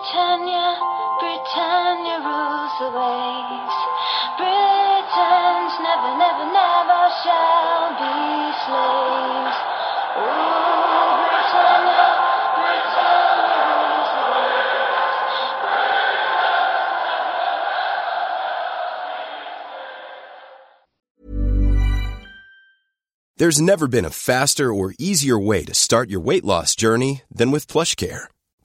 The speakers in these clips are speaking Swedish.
Britannia, Britannia rules the waves. Britons never, never, never shall be slaves. Oh, Britannia, Britannia rules the waves. There's never been a faster or easier way to start your weight loss journey than with PlushCare.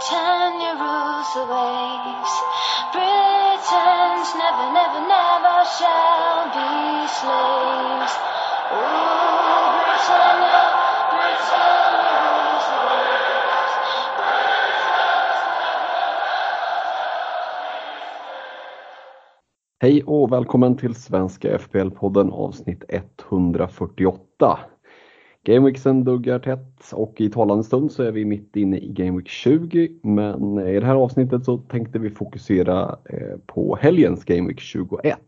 Britannia rules the waves. Britons never, never, never shall be slaves. Rule Britannia, Britannia rules the waves. Hej och välkommen till Svenska FPL-podden avsnitt 148. Gameweeksen duggar tätt och i talande stund så är vi mitt inne i Gameweek 20 men i det här avsnittet så tänkte vi fokusera eh, på helgens Gameweek 21.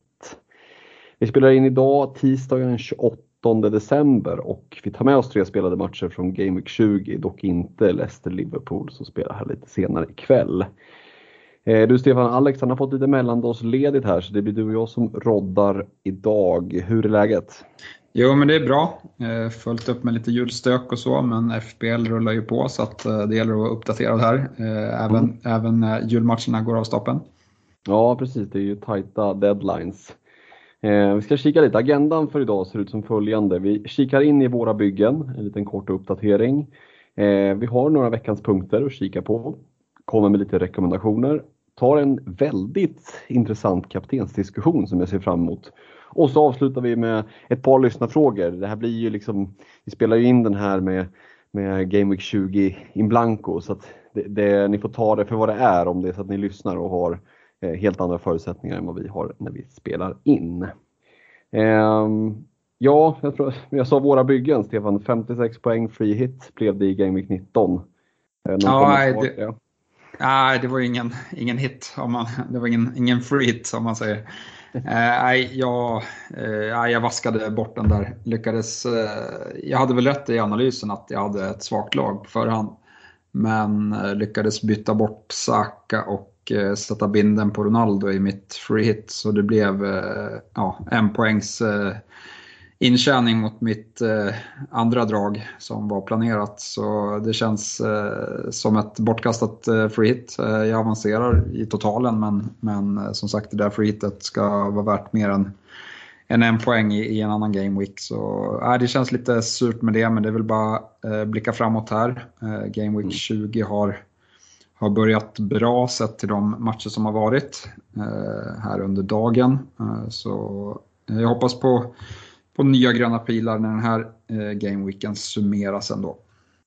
Vi spelar in idag tisdagen den 28 december och vi tar med oss tre spelade matcher från Gameweek 20, dock inte Leicester-Liverpool som spelar här lite senare ikväll. Eh, du Stefan, Alex han har fått lite mellandagsledigt här så det blir du och jag som roddar idag. Hur är läget? Jo, men det är bra. Eh, Följt upp med lite julstök och så, men FBL rullar ju på så att eh, det gäller att vara uppdaterad här. Eh, Även, även när julmatcherna går av stapeln. Ja precis, det är ju tajta deadlines. Eh, vi ska kika lite. Agendan för idag ser ut som följande. Vi kikar in i våra byggen, en liten kort uppdatering. Eh, vi har några veckans punkter att kika på. Kommer med lite rekommendationer. Tar en väldigt intressant kaptensdiskussion som jag ser fram emot. Och så avslutar vi med ett par lyssnarfrågor. Det här blir ju liksom, vi spelar ju in den här med, med Game Week 20 in blanco så att det, det, ni får ta det för vad det är om det är så att ni lyssnar och har eh, helt andra förutsättningar än vad vi har när vi spelar in. Ehm, ja, jag, tror, jag sa våra byggen Stefan, 56 poäng free hit blev det i Game Week 19. Eh, någon Ja, det- Ja. Nej, det var ju ingen, ingen hit. Om man, det var ingen, ingen free hit som man säger. Eh, Nej, jag, eh, jag vaskade bort den där. Lyckades, eh, jag hade väl rätt i analysen att jag hade ett svagt lag på förhand. Men eh, lyckades byta bort Saka och eh, sätta binden på Ronaldo i mitt free hit. Så det blev eh, ja, en poängs eh, intjäning mot mitt eh, andra drag som var planerat. Så det känns eh, som ett bortkastat eh, free hit. Eh, jag avancerar i totalen men, men eh, som sagt det där free hitet ska vara värt mer än, än en poäng i, i en annan game week. Så eh, det känns lite surt med det men det är väl bara eh, blicka framåt här. Game week 20 har har börjat bra sett till de matcher som har varit här under dagen. Så jag hoppas på, på nya gröna pilar när den här eh, gameweeken summeras ändå.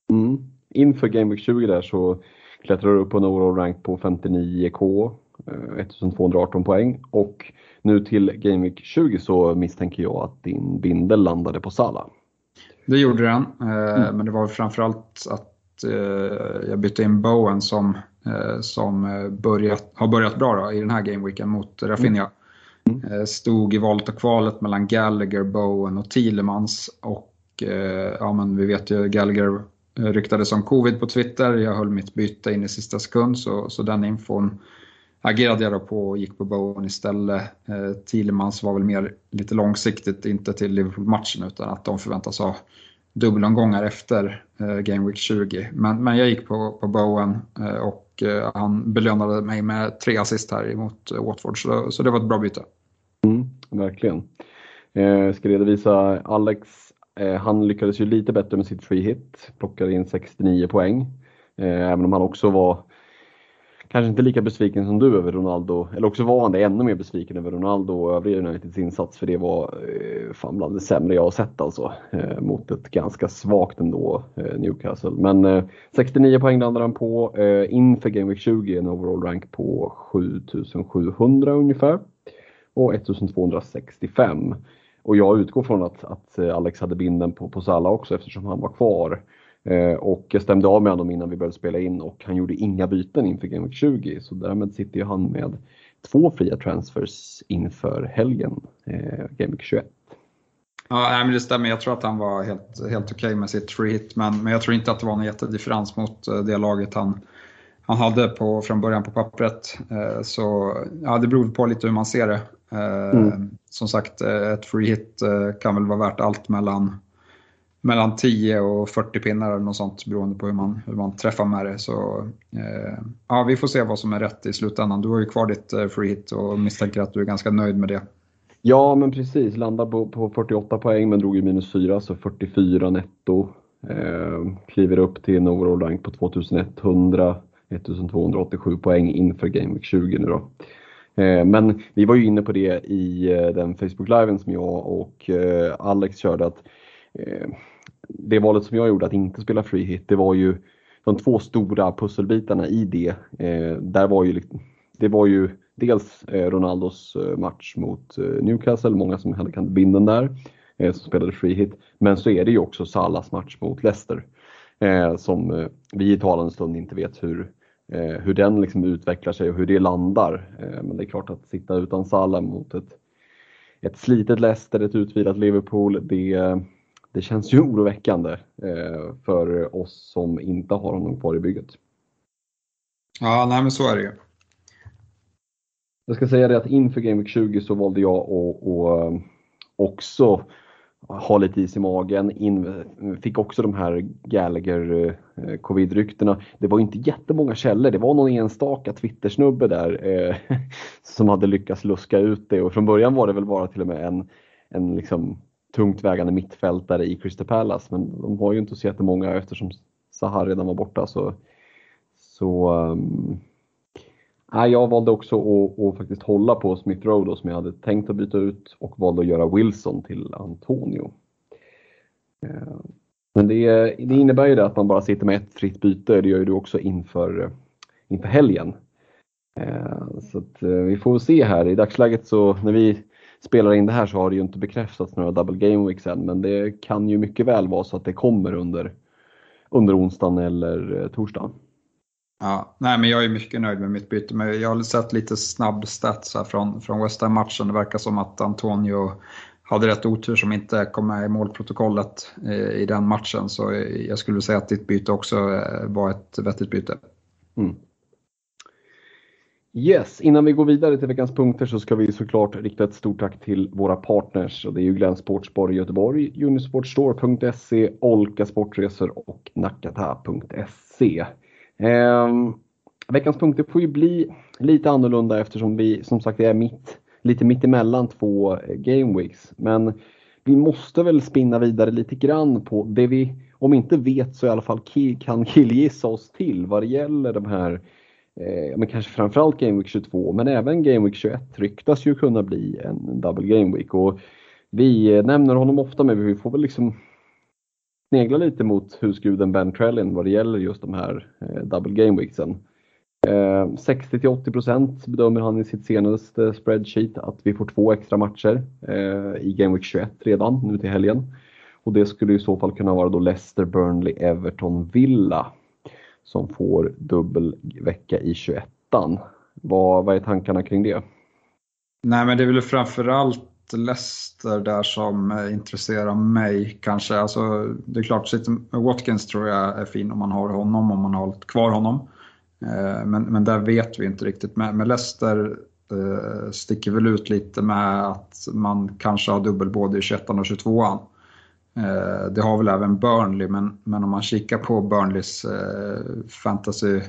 Mm. Inför Game Week 20 där så klättrar du upp på en overall rank på 59k, eh, 1218 poäng och nu till Game Week 20 så misstänker jag att din bindel landade på Sala. Det gjorde den, eh, men det var framförallt att eh, jag bytte in Bowen som, eh, som eh, börjat, har börjat bra då, i den här gameweeken mot Rafinha. Mm. Eh, stod i valet och kvalet mellan Gallagher, Bowen och Thielemans. Och eh, ja, men vi vet ju Gallagher eh, ryktades om covid på Twitter. Jag höll mitt byte in i sista sekund så, så den infon agerade jag då på och gick på Bowen istället. Eh, Thielemans var väl mer lite långsiktigt, inte till Liverpool-matchen utan att de förväntas ha dubbelomgångar efter eh, Game Week 20. Men, men jag gick på, på Bowen eh, och och eh, han belönade mig med tre assist här emot Watford så, så det var ett bra byte. Mm, verkligen. Eh, jag ska redovisa Alex, eh, han lyckades ju lite bättre med sitt free hit, plockade in 69 poäng. Eh, även om han också var kanske inte lika besviken som du över Ronaldo, eller också var han det ännu mer besviken över Ronaldo och övriga Uniteds insats för det var eh, fan bland det sämre jag har sett alltså. Eh, mot ett ganska svagt ändå eh, Newcastle. Men eh, 69 poäng landade han på eh, inför Game Week 20, en overall rank på 7700 ungefär. Och 1265. Och jag utgår från att, att eh, Alex hade binden på, på Salah också eftersom han var kvar. Eh, och jag stämde av med honom innan vi började spela in och han gjorde inga byten inför Game Week 20. Så därmed sitter ju han med två fria transfers inför helgen, eh, Game Week 21. Ja, men det stämmer. Jag tror att han var helt, helt okej okay med sitt free hit, men, men jag tror inte att det var någon jättedifferens mot eh, det laget han, han hade på, från början på pappret. Så ja, det beror på lite hur man ser det. Mm. Som sagt, ett free hit kan väl vara värt allt mellan mellan 10 och 40 pinnar eller något sånt beroende på hur man, hur man träffar med det. Så, eh, ja, vi får se vad som är rätt i slutändan. Du har ju kvar ditt eh, free hit och misstänker att du är ganska nöjd med det. Ja, men precis. Landade på, på 48 poäng men drog ju minus 4, så 44 netto. Eh, kliver upp till en overall rank på 2100, 1287 poäng inför Game Week 20 nu då. Eh, men vi var ju inne på det i eh, den Facebook-liven som jag och eh, Alex körde att det valet som jag gjorde att inte spela free hit, det var ju de två stora pusselbitarna i det. Eh, där var ju, det var ju dels eh, Ronaldos eh, match mot eh, Newcastle, många som hade kan binden där, eh, som spelade free hit. Men så är det ju också Salas match mot Leicester. Eh, som eh, vi i talande stund inte vet hur, eh, hur den liksom utvecklar sig och hur det landar. men det är klart att sitta utan Salah mot ett, ett slitet Leicester, ett utvilat Liverpool, det det känns ju oroväckande eh, för oss som inte har honom kvar i bygget. Ja, nej men så är det ju. Jag ska säga det att inför Game Week 20 så valde jag att, att eh, också ha lite is i magen. In, fick också de här Gallagher eh, covid-ryktena. Det var inte jättemånga källor. Det var någon enstaka Twitter-snubbe där eh, som hade lyckats luska ut det och från början var det väl bara till och med en, en liksom tungt vägande mittfältare i Crystal Palace. Men de har ju inte så jättemånga eftersom Sahar redan var borta. Så, så um, jag valde också att, att, faktiskt hålla på Smith Rowe som jag hade tänkt att byta ut och valde att göra Wilson till Antonio. Uh, men det, det, innebär ju det att man bara sitter med ett fritt byte. Det gör ju du också inför, inför helgen. Uh, så att, uh, vi får se här. I dagsläget så när vi spelar in det här så har det ju inte bekräftats några double game weeks än men det kan ju mycket väl vara så att det kommer under, under onsdagen eller eh, torsdagen. Ja, nej, men jag är mycket nöjd med mitt byte. Men jag har sett lite snabb stats från, från West Ham-matchen. Det verkar som att Antonio hade rätt otur som inte kom med i målprotokollet i, eh, i den matchen. Så jag skulle säga att ditt byte också eh, var ett vettigt byte. Mm. Yes, innan vi går vidare till veckans punkter så ska vi såklart rikta ett stort tack till våra partners. Och det är ju Glenn Sportspar i Göteborg, Unisportstore.se, Olka Sportresor och Nakata.se. Eh, veckans punkter får ju bli lite annorlunda eftersom vi som sagt är mitt, lite mitt emellan två Gameweeks. game weeks. Men vi måste väl spinna vidare lite grann på det vi, om inte vet så i alla fall kan killgissa oss till vad det gäller de här eh, men kanske framförallt Game Week 22 men även Game Week 21 ryktas ju kunna bli en double Game Week. Och vi eh, nämner honom ofta men vi får väl liksom snegla lite mot husguden Ben Trellin vad det gäller just de här eh, double Game Weeksen. Eh, 60 80% bedömer han i sitt senaste spreadsheet att vi får två extra matcher eh, i Game Week 21 redan nu till helgen. Och det skulle i så fall kunna vara då Leicester, Burnley, Everton, Villa som får dubbel vecka i 21 vad, vad är tankarna kring det? Nej men det är väl framförallt Leicester där som eh, intresserar mig kanske. Alltså, det är klart, Watkins tror jag är fin om man har honom, om man har hållit kvar honom. Eh, men, men där vet vi inte riktigt. Men, men Leicester eh, sticker väl ut lite med att man kanske har dubbel både i 21 och 22an. Eh, det har väl även Burnley, men, men om man kikar på Burnleys eh, fantasy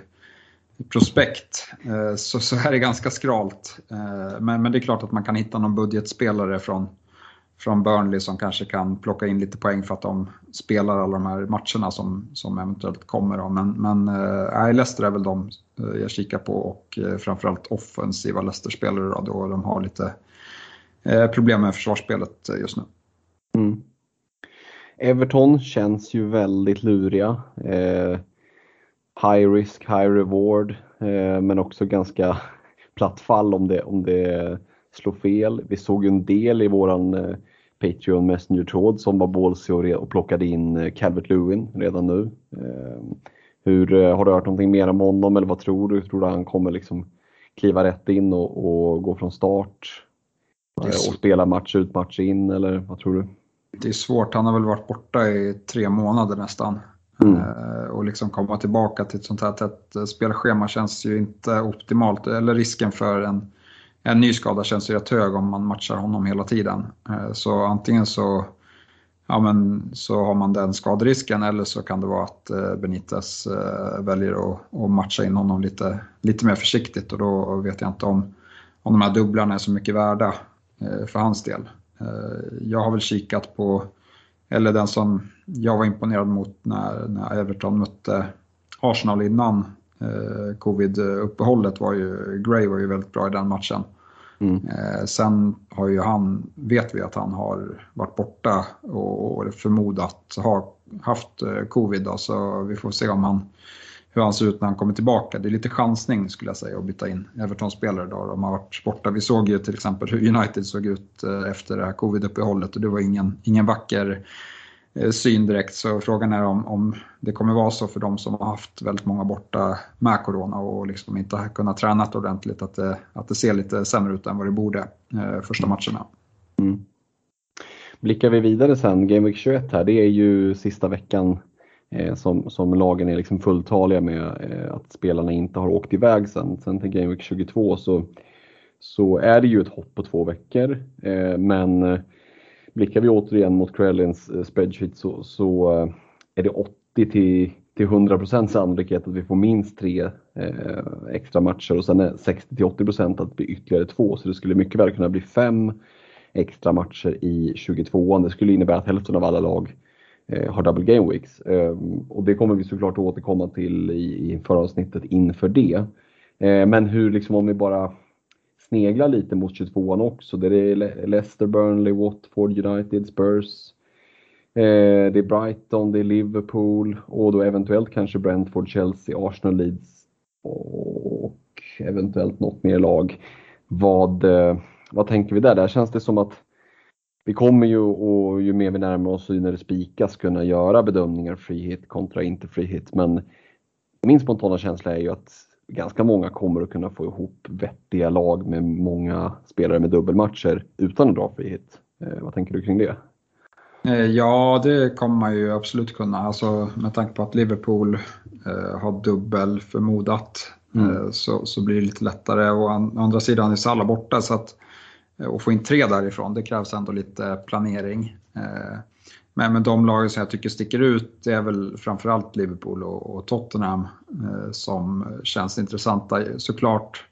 prospekt eh, så, så är det ganska skralt. Men, men det är klart att man kan hitta någon budgetspelare från, från Burnley som kanske kan plocka in lite poäng för att de spelar alla de här matcherna som, som eventuellt kommer. Då. Men, men äh, Leicester är väl de jag kikar på och äh, framförallt offensiva Leicester-spelare då, då de har lite äh, problem med försvarsspelet just nu. Mm. Everton känns ju väldigt luriga. Eh, high risk, high reward, eh, men också ganska platt fall om det, om det slår fel. Vi såg ju en del i våran eh, Patreon Messenger-tråd som var ballsy och, och plockade in eh, Calvert Lewin redan nu. Eh, hur, eh, har du hört någonting mer om honom eller vad tror du? Tror du han kommer liksom kliva rätt in och, och gå från start? Och spela match ut, match in eller vad tror du? Det är svårt. Han har väl varit borta i tre månader nästan. Mm. Eh, och liksom komma tillbaka till ett sånt här tätt eh, spelschema känns ju inte optimalt. Eller risken för en, en ny skada känns ju rätt hög om man matchar honom hela tiden. Eh, så antingen så, ja men, så har man den skaderisken eller så kan det vara att Benitez väljer att, att matcha in honom lite, lite mer försiktigt och då vet jag inte om, om de här dubblarna är så mycket värda för hans del. Eh, jag har väl kikat på, eller den som jag var imponerad mot när, när Everton mötte Arsenal innan eh, covid-uppehållet var ju, Gray var ju väldigt bra i den matchen. Mm. Eh, sen har ju han, vet vi att han har varit borta och, och förmodat ha haft covid då, så vi får se om han hur han ser ut när han kommer tillbaka. Det är lite chansning skulle jag säga att byta in Everton-spelare då. De har varit borta. Vi såg ju till exempel hur United såg ut eh, efter det här covid-uppehållet och det var ingen, ingen vacker eh, syn direkt. Så frågan är om, om det kommer vara så för de som har haft väldigt många borta med corona och liksom inte har kunnat träna ordentligt att det, att det ser lite sämre ut än vad det borde eh, första matcherna. Mm. Blickar vi vidare sen, Game Week 21 här, det är ju sista veckan Eh, som, som lagen är liksom fulltaliga med eh, att spelarna inte har åkt iväg sen. Sen till Game Week 22 så, så är det ju ett hopp på två veckor. Eh, men eh, blickar vi återigen mot Krellins eh, spreadsheet så, så eh, är det 80 till till 100 sannolikhet att vi får minst tre eh, extra matcher och sen är 60 till 80 procent att det blir ytterligare två. Så det skulle mycket väl kunna bli fem extra matcher i 22an. Det skulle innebära att hälften av alla lag Eh, Eh, har double game weeks. Ehm, och det kommer vi såklart att återkomma till i, i föravsnittet inför det. Ehm, men hur, liksom om vi bara sneglar lite mot 22an också, där det är Leicester, Burnley, Watford, United, Spurs. Ehm, det är Brighton, det är Liverpool och då eventuellt kanske Brentford, Chelsea, Arsenal, Leeds och eventuellt något mer lag. Vad, eh, vad tänker vi där? Där känns det som att vi kommer ju och ju mer vi närmar oss när det spikas kunna göra bedömningar free hit kontra inte free hit. Men min spontana känsla är ju att ganska många kommer att kunna få ihop vettiga lag med många spelare med dubbelmatcher utan att dra free hit. Eh, vad tänker du kring det? Eh, ja, det kommer man ju absolut kunna. Alltså, med tanke på att Liverpool eh, har dubbel förmodat mm. eh, så, så blir det lite lättare. Och å andra sidan är Salah borta så att Eh, och få in tre därifrån, det krävs ändå lite planering. Eh, men med de lagen som jag tycker sticker ut, det är väl framförallt Liverpool och, Tottenham eh, som känns intressanta. Såklart,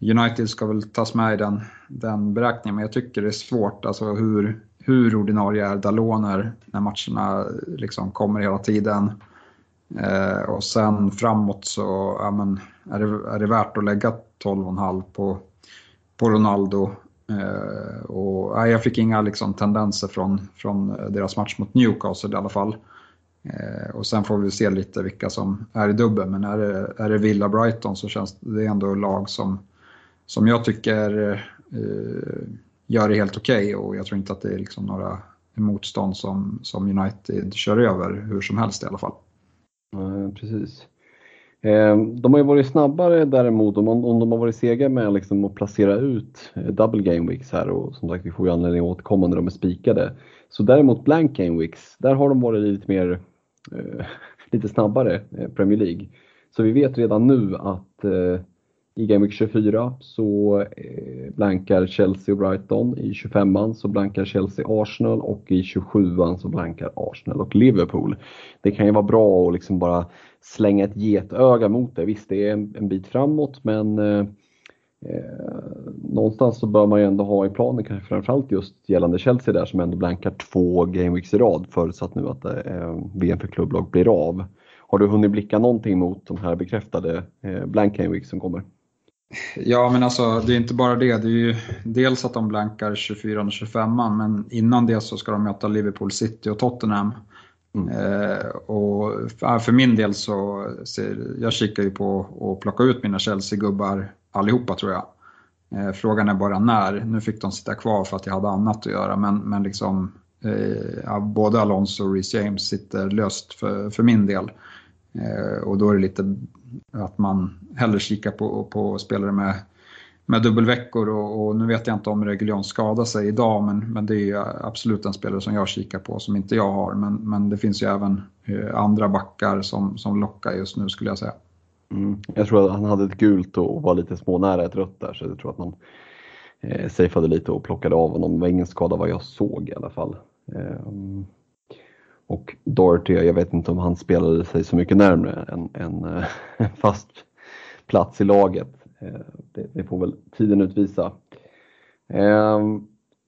United ska väl tas med i den, den beräkningen, men jag tycker det är svårt. Alltså hur, hur ordinarie är Daloner när matcherna liksom kommer hela tiden. och sen framåt så ja, men, är, det, är det värt att lägga 12,5 på, på Ronaldo Eh, och, nej, jag fick inga liksom, tendenser från, från deras match mot Newcastle i alla fall. Eh, och sen får vi se lite vilka som är i dubbel, men är det, är det Villa Brighton så känns det ändå lag som, som jag tycker eh, gör det helt okej okay, och jag tror inte att det är liksom några motstånd som, som United kör över hur som helst i alla fall. Ja, precis. Eh, de har ju varit snabbare däremot om, om de har varit sega med liksom att placera ut eh, double game weeks här och som sagt vi får ju anledning att återkomma när de är spikade. Så däremot blank game weeks, där har de varit lite mer eh, lite snabbare eh, Premier League. Så vi vet redan nu att eh, i Game Week 24 så eh, blankar Chelsea och Brighton. I 25an så blankar Chelsea Arsenal och i 27an så blankar Arsenal och Liverpool. Det kan ju vara bra att liksom bara slänga ett getöga mot det. Visst, det är en, bit framåt men eh, Eh, någonstans så bör man ju ändå ha i planen kanske framförallt just gällande Chelsea där som ändå blankar två gameweeks i rad förutsatt nu att eh, VM för klubblag blir av. Har du hunnit blicka någonting mot de här bekräftade eh, blank gameweeks som kommer? Ja, men alltså det är inte bara det. Det är ju dels att de blankar 24 och 25 men innan det så ska de möta Liverpool City och Tottenham. Mm. Eh, och för min del så, ser, jag kikar ju på att plocka ut mina Chelsea-gubbar allihopa tror jag. Eh, frågan är bara när. Nu fick de sitta kvar för att jag hade annat att göra men, men liksom eh, ja, både Alonso och Reece James sitter löst för, för min del. Eh, och då är det lite att man hellre kikar på, på spelare med, med dubbelveckor och, och nu vet jag inte om Reguljon skadar sig idag men, men det är absolut en spelare som jag kikar på som inte jag har. Men, men det finns ju även eh, andra backar som, som lockar just nu skulle jag säga. Mm. Jag tror att han hade ett gult och var lite smånära ett rött där så jag tror att man eh, safeade lite och plockade av honom. Det var ingen skada vad jag såg i alla fall. Eh, och Doherty, jag vet inte om han spelade sig så mycket närmre en, en, en fast plats i laget. Eh, det, det, får väl tiden utvisa. Eh,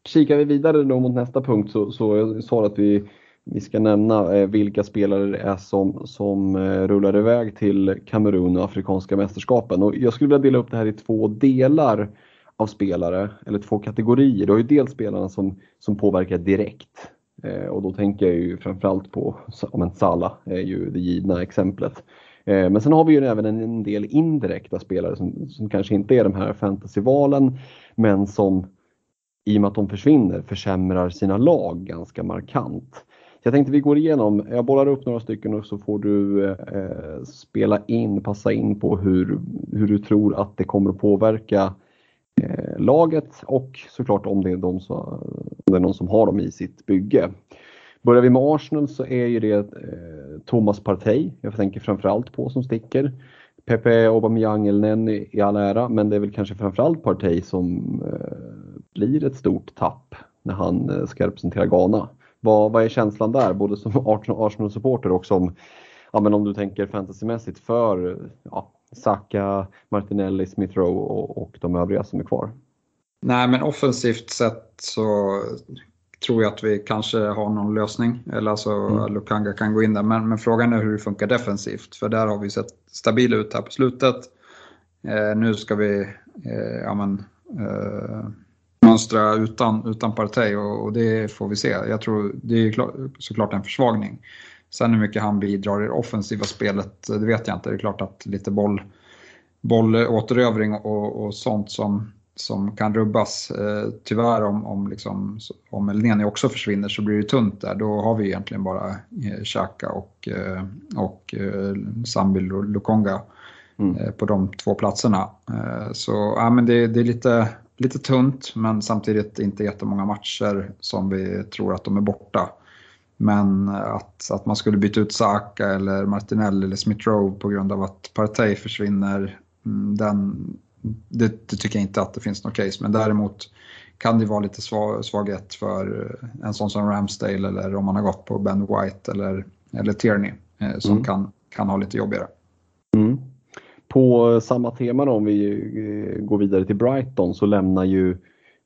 kikar vi vidare då mot nästa punkt så, så jag sa att vi, vi ska nämna eh, vilka spelare det är som, som eh, rullar iväg till Kamerun och Afrikanska mästerskapen. Och jag skulle vilja dela upp det här i två delar av spelare, eller två kategorier. Du har ju dels spelarna som, som påverkar direkt Eh, och då tänker jag ju framförallt på, men Sala är ju det givna exemplet. Eh, men sen har vi ju även en del indirekta spelare som, som kanske inte är de här fantasyvalen men som i och med att de försvinner försämrar sina lag ganska markant. Jag tänkte vi går igenom, jag bollar upp några stycken och så får du eh, spela in, passa in på hur, hur du tror att det kommer att påverka Eh, laget och såklart om det, är de som, om det är någon som har dem i sitt bygge. Börjar vi med Arsenal så är ju det eh, Thomas Partey jag tänker framförallt på som sticker. Pepe Aubameyang eller Nenny i all ära, men det är väl kanske framförallt Partey som eh, blir ett stort tapp när han eh, ska representera Ghana. Vad, vad är känslan där, både som Arsenal-supporter och som, ja men om du tänker fantasymässigt för ja, Saka, Martinelli, Smith Rowe och, och de övriga som är kvar. Nej, men offensivt sett så tror jag att vi kanske har någon lösning. Eller alltså mm. Lukanga kan gå in där. Men, men, frågan är hur det funkar defensivt. För där har vi sett stabila ut här på slutet. Eh, nu ska vi eh, ja, men, eh, mönstra utan, utan Partey och, och, det får vi se. Jag tror det är klart, såklart en försvagning. Sen hur mycket han bidrar i det offensiva spelet, det vet jag inte. Det är klart att lite boll, bollåterövring och, och sånt som, som kan rubbas. Eh, tyvärr om, om, liksom, om Elneny också försvinner så blir det tunt där. Då har vi egentligen bara eh, Xhaka och, eh, och eh, Sambil Lukonga mm. eh, på de två platserna. Så ja, men det, det är lite, lite tunt men samtidigt inte jättemånga matcher som vi tror att de är borta. Men att, att man skulle byta ut Saka eller Martinelli eller Smith Rowe på grund av att Partey försvinner, mm, den, det, det, tycker jag inte att det finns något case. Men däremot kan det vara lite svag, svaghet för en sån som Ramsdale eller om man har gått på Ben White eller, eller Tierney eh, som mm. kan, kan ha lite jobbigare. Mm. På samma tema då, om vi eh, går vidare till Brighton så lämnar ju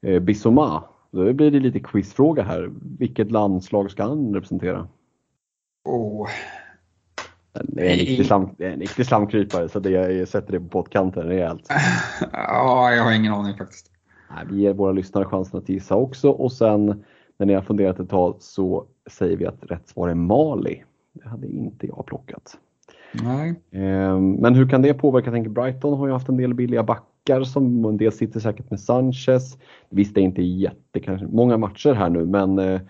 eh, Bissoma då blir det lite quizfråga här. Vilket landslag ska han representera? Oh. Det är en riktig, slam, slamkrypare så det, jag sätter det på pottkanten rejält. ja, jag har ingen aning faktiskt. Nej, vi ger våra lyssnare chansen att gissa också och sen när ni har funderat ett tag så säger vi att rätt svar är Mali. Det hade inte jag plockat. Nej. Ehm, men hur kan det påverka? Jag tänker Brighton har ju haft en del billiga backar som en del sitter säkert med Sanchez. Visst, det är inte jätte, kanske, många matcher här nu men eh,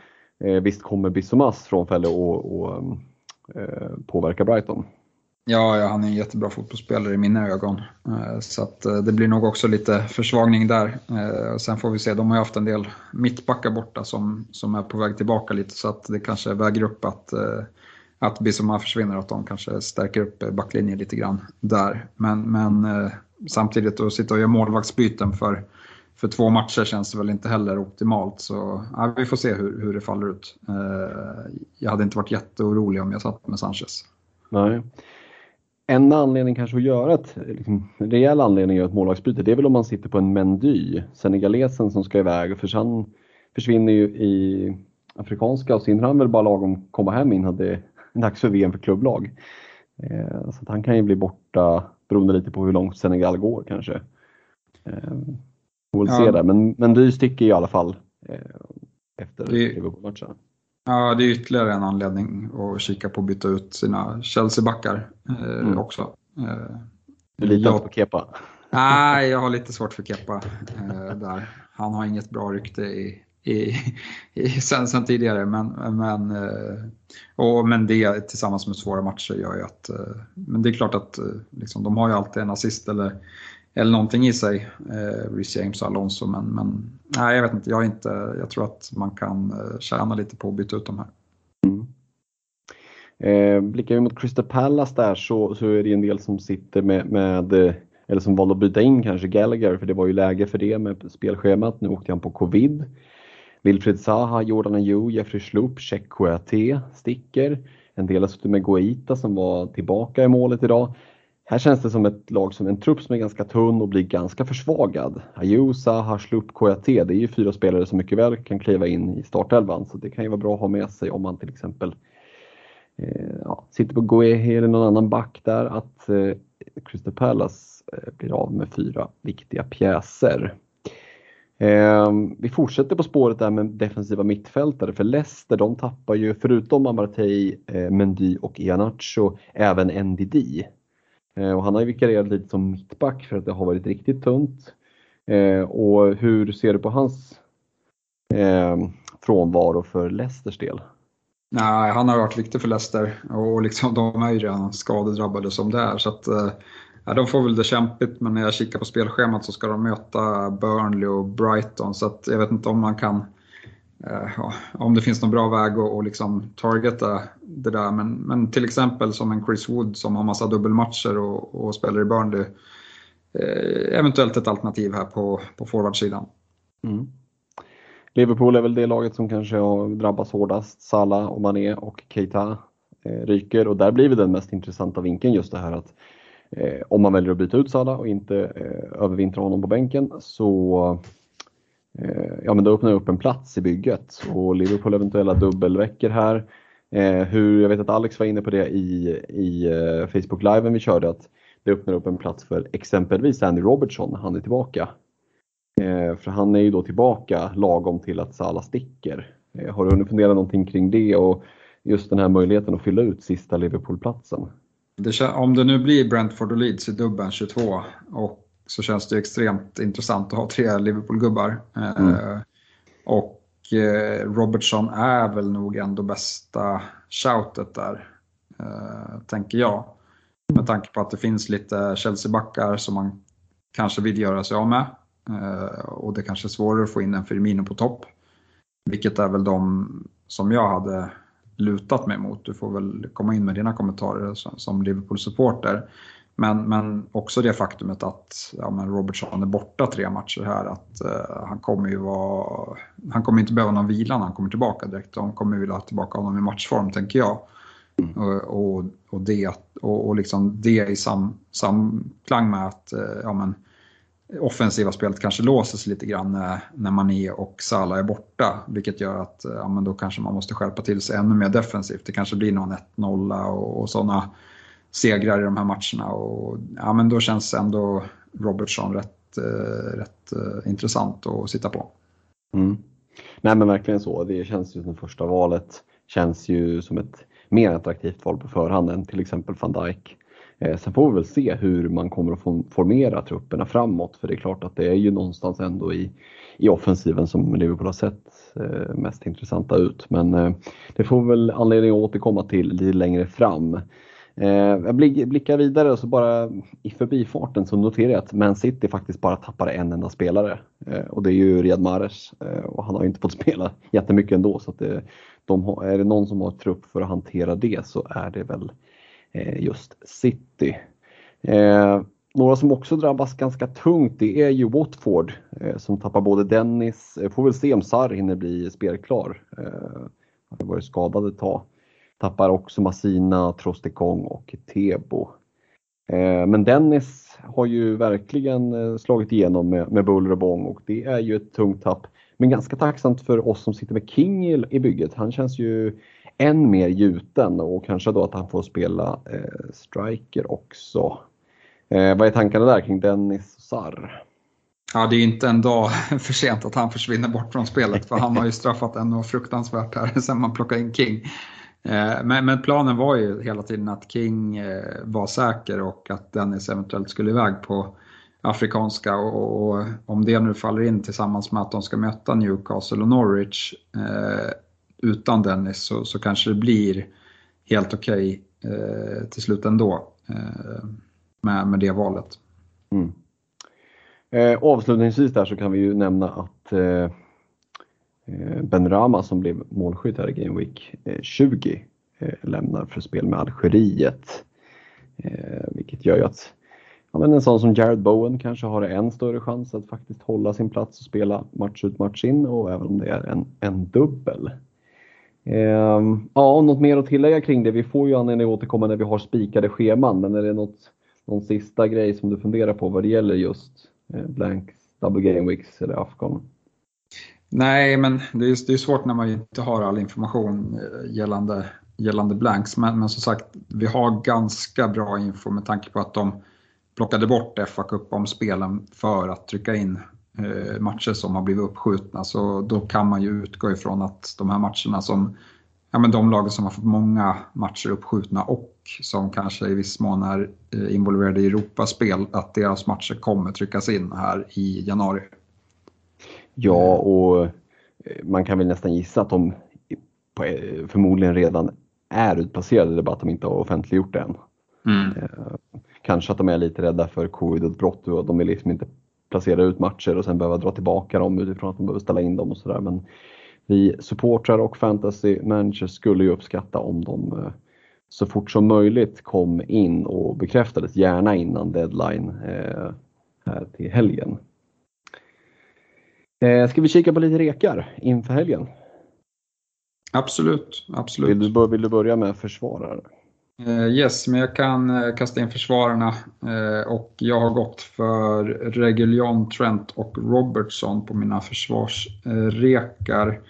eh visst kommer Bissomas frånfälle och, och eh, Eh, påverka Brighton. Ja, ja, han är en jättebra fotbollsspelare i mina ögon. Eh, så att eh, det blir nog också lite försvagning där. Sen får vi se, de har ju haft en del mittbackar borta som, som är på väg tillbaka lite så att det kanske väger upp att, att Bissoma försvinner och att de kanske stärker upp backlinjen lite grann där. Men, men samtidigt att sitta och göra målvaktsbyten för, för två matcher känns det väl inte heller optimalt. Så ja, vi får se hur, hur det faller ut. Eh, jag hade inte varit jätteorolig om jag satt med Sanchez. Nej. En anledning kanske att göra ett, liksom, rejäl anledning att göra ett målvaktsbyte, det är väl om man sitter på en Mendy, senegalesen som ska iväg, för han försvinner ju i Afrikanska och så hinner han väl bara lagom komma hem innan det är dags för VM för klubblag. Eh, så han kan ju bli borta beroende lite på hur långt Senegal går kanske. Eh, får väl ja. se där, men, men du sticker i alla fall eh, efter Liverpool-matchen. Ja, det är ytterligare en anledning att kika på att byta ut sina Chelsea-backar eh, mm. också. Eh, du litar jag, på Kepa? Nej, jag har lite svårt för Kepa eh, där. Han har inget bra rykte i, i, i, sen, sen tidigare. Men, men, eh, och, men det tillsammans med svåra matcher gör ju att... Eh, men det är klart att eh, liksom, de har ju alltid en assist eller eller någonting i sig, eh, Rhys James och Alonso. Men, men nej, jag vet inte, jag, inte, jag tror att man kan eh, tjäna lite på att byta ut de här. Mm. Eh, blickar vi mot Crystal Palace där så, så är det en del som sitter med, med eh, eller som valde att byta in kanske Gallagher för det var ju läge för det med spelschemat. Nu åkte han på covid. Wilfred Zaha, Jordan Ayew, Jeffrey Schlupp, Check Kouyaté sticker. En del har suttit med Goita som var tillbaka i målet idag. Här känns det som ett lag som en trupp som är ganska tunn och blir ganska försvagad. Ayusa, Harslup, KJT, det är ju fyra spelare som mycket väl kan kliva in i startelvan så det kan ju vara bra att ha med sig om man till exempel eh, ja, sitter på Goehe eller någon annan back där att eh, Crystal Palace eh, blir av med fyra viktiga pjäser. Eh, vi fortsätter på spåret där med defensiva mittfältare för Leicester de tappar ju förutom Amartey, eh, Mendy och Ianacho även NDD Eh, och han har ju vikarierat lite som mittback för att det har varit riktigt tunt. Eh, och hur ser du på hans eh, frånvaro för Leicesters del? Nej, han har varit viktig för Leicester och liksom, de är ju redan skadedrabbade som det är. Så att, ja, de får väl det kämpigt, men när jag kikar på spelschemat så ska de möta Burnley och Brighton. Så att jag vet inte om man kan Eh, ja, om det finns någon bra väg att, att liksom targeta det där. Men, men till exempel som en Chris Wood som har massa dubbelmatcher och, och spelar i Burnley. Eh, eventuellt ett alternativ här på, på forwardsidan. Mm. Liverpool är väl det laget som kanske har drabbats hårdast. Salah och Mané och Keita eh, ryker och där blir det den mest intressanta vinkeln just det här att eh, om man väljer att byta ut Salah och inte eh, övervintra honom på bänken så Eh, ja men då öppnar upp en plats i bygget och Liverpool eventuella dubbelveckor här. Eh, hur, jag vet att Alex var inne på det i, i eh, Facebook liven vi körde att det öppnar upp en plats för exempelvis Andy Robertson när han är tillbaka. Eh, för han är ju då tillbaka lagom till att Salah sticker. Eh, har du hunnit fundera någonting kring det och just den här möjligheten att fylla ut sista Liverpool-platsen? om det nu blir Brentford och Leeds i dubbeln 22 och så känns det extremt intressant att ha tre Liverpool-gubbar. Mm. Eh, och eh, Robertson är väl nog ändå bästa shoutet där, eh, tänker jag. Med tanke på att det finns lite Chelsea-backar som man kanske vill göra sig av med. Och det kanske är svårare att få in en Firmino på topp. Vilket är väl de som jag hade lutat mig mot. Du får väl komma in med dina kommentarer som Liverpool-supporter. Men, men också det faktumet att ja, men Robertson är borta tre matcher här. Att uh, han kommer ju vara... Han kommer inte behöva någon vila när han kommer tillbaka direkt. De kommer vilja ha tillbaka honom i matchform, tänker jag. Mm. Och, och, och, det, och, och liksom det i sam, samklang med att uh, ja, men, offensiva spelet kanske låses lite grann när, när Mané och Salah är borta. Vilket gör att ja, men då kanske man måste skärpa till sig ännu mer defensivt. Det kanske blir någon 1-0 och, och sådana segrar i de här matcherna. Och, ja, men då känns ändå Robertson rätt, eh, rätt eh, intressant att sitta på. Mm. Nej men verkligen så. Det känns ju som första valet känns ju som ett mer attraktivt val på förhand än till exempel van Dijk. Eh, sen får vi väl se hur man kommer att formera trupperna framåt för det är klart att det är ju någonstans ändå i, i offensiven som Liverpool har sett eh, mest intressanta ut. Men eh, det får vi väl anledning att återkomma till lite längre fram. Eh, jag blickar vidare och så bara i förbifarten så noterar jag att Man City faktiskt bara tappar en enda spelare eh, och det är ju Riyad Mahrez eh, och han har inte fått spela jättemycket ändå så att det, de har, är det någon som har trupp för att hantera det så är det väl eh, just City. Eh, några som också drabbas ganska tungt det är ju Watford som tappar både Dennis, får väl se om Sarr hinner bli spelklar. Han har varit skadad ett tag. Tappar också Massina, Trostekong och Tebo. Eh, men Dennis har ju verkligen eh, slagit igenom med, med buller och bång och det är ju ett tungt tapp. Men ganska tacksamt för oss som sitter med King i, i bygget. Han känns ju än mer gjuten och kanske då att han får spela eh, striker också. Eh, vad är tankarna där kring Dennis och Sarr? Ja, det är inte en dag för sent att han försvinner bort från spelet för han har ju straffat en och fruktansvärt här sen man plockade in King. Eh, men, men, planen var ju hela tiden att King eh, var säker och att Dennis eventuellt skulle iväg på afrikanska och, och om det nu faller in tillsammans med att de ska möta Newcastle och Norwich eh, utan Dennis så, så kanske det blir helt okej okay, eh, till slut ändå eh, med, med det valet. Mm. Eh, avslutningsvis där så kan vi ju nämna att eh Eh, ben Rama som blev målskytt här i Game Week eh, 20 eh, lämnar för spel med Algeriet. Eh, vilket gör ju att ja, men en sån som Jared Bowen kanske har en större chans att faktiskt hålla sin plats och spela match ut match in och även om det är en, en dubbel. Ehm, ja, något mer att tillägga kring det? Vi får ju anledning att återkomma när vi har spikade scheman, men är det något, någon sista grej som du funderar på vad det gäller just eh, blanks, double game weeks eller Afghan? Nej, men det är, det är svårt när man inte har all information eh, gällande, gällande blanks. Men, men som sagt, vi har ganska bra info med tanke på att de plockade bort FA Cup om spelen för att trycka in Eh, matcher som har blivit uppskjutna så då kan man ju utgå ifrån att de här matcherna som, ja men de lagen som har fått många matcher uppskjutna och som kanske i viss mån är eh, involverade i Europaspel, att deras matcher kommer tryckas in här i januari. Ja, och eh, man kan väl nästan gissa att de förmodligen redan är utplacerade, det är bara att de inte har offentliggjort det än. Mm. Kanske att de är lite rädda för covid-utbrott och de vill liksom inte placera ut matcher och sen behöva dra tillbaka dem utifrån att de behöver ställa in dem och sådär. Men vi supportrar och fantasy managers skulle ju uppskatta om de eh, så fort som möjligt kom in och bekräftades, gärna innan deadline eh, här till helgen. Eh, ska vi kika på lite rekar inför helgen? Absolut, absolut. Vill du, vill du börja med försvarare? Eh, yes, men jag kan eh, kasta in försvararna eh, och jag har gått för Reguljon, Trent och Robertson på mina försvarsrekar.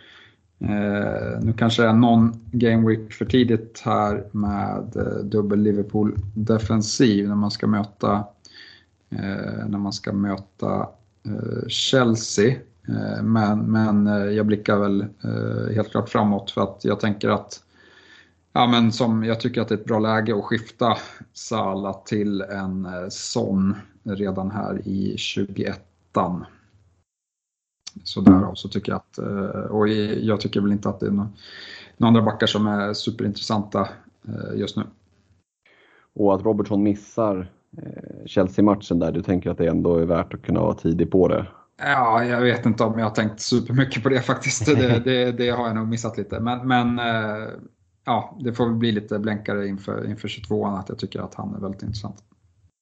Nu kanske det är någon game week för tidigt här med dubbel Liverpool defensiv när man ska möta, när man ska möta Chelsea. Eh, men, men eh, jag blickar väl eh, helt klart framåt för att jag tänker att Ja, men som jag tycker att det är ett bra läge att skifta Sala till en sån redan här i 21 Så därav så tycker jag att, och jag tycker väl inte att det är några, några andra backar som är superintressanta just nu. Och att Robertson missar Chelsea-matchen där, du tänker att det ändå är värt att kunna vara tidig på det? Ja, jag vet inte om jag har tänkt supermycket på det faktiskt. Det, det, det har jag nog missat lite. Men, men ja, det får bli lite blänkare inför, inför 22an att jag tycker att han är väldigt intressant.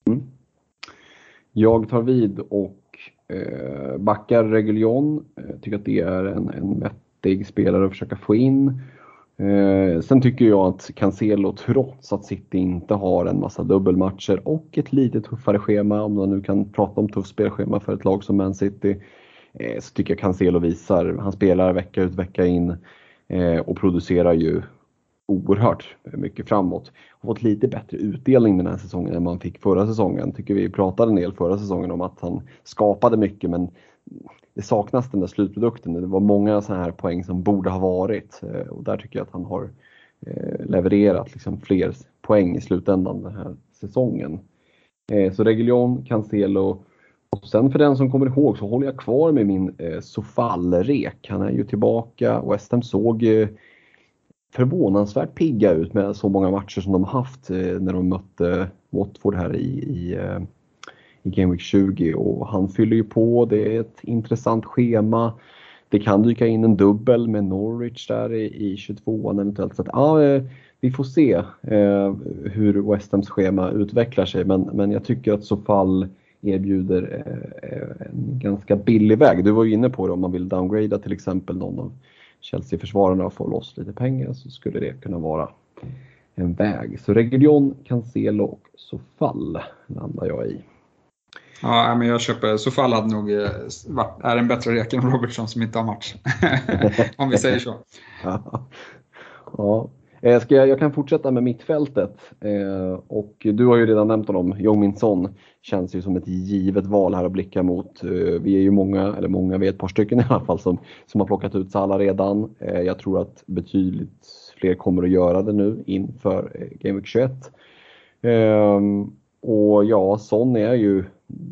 Mm. Jag tar vid och eh, backar Reguljon. Jag tycker att det är en, en vettig spelare att försöka få in. Eh, sen tycker jag att Cancelo, trots att City inte har en massa dubbelmatcher och ett lite tuffare schema, om man nu kan prata om tufft spelschema för ett lag som Man City, eh, så tycker jag Cancelo visar, han spelar vecka ut vecka in eh, och producerar ju oerhört mycket framåt. Har fått lite bättre utdelning den här säsongen än man fick förra säsongen. Tycker vi pratade en del förra säsongen om att han skapade mycket men det saknas den där slutprodukten. Det var många sådana här poäng som borde ha varit eh, och där tycker jag att han har eh, levererat liksom fler poäng i slutändan den här säsongen. Eh, så Reguljon, Cancelo och sen för den som kommer ihåg så håller jag kvar med min Sofall-rek. Han är ju tillbaka. West Ham såg förvånansvärt pigga ut med så många matcher som de haft när de mötte Watford här i, i, i Game Week 20 och han fyller ju på. Det är ett intressant schema. Det kan dyka in en dubbel med Norwich där i, i 22an eventuellt. Så att, ja, eh, vi får se eh, hur West Hams schema utvecklar sig men, men jag tycker att så fall erbjuder eh, en ganska billig väg. Du var ju inne på det om man vill downgrada till exempel någon av Chelsea-försvararna få loss lite pengar så skulle det kunna vara en väg. Så Reguljon, Cancelo och Sofall landar jag i. Ja, men jag köper, Sofall hade nog eh, varit, är en bättre rek än Robertson som inte har match. Om vi säger så. ja. ja. Eh, ska jag, jag, kan fortsätta med mittfältet. Eh, och du har ju redan nämnt honom, Jong-Min Son känns ju som ett givet val här att blicka mot. Eh, vi är ju många, eller många, vi är ett par stycken i alla fall som, som har plockat ut Salah redan. Eh, jag tror att betydligt fler kommer att göra det nu inför eh, Game Week 21. Ehm, och ja, Son är ju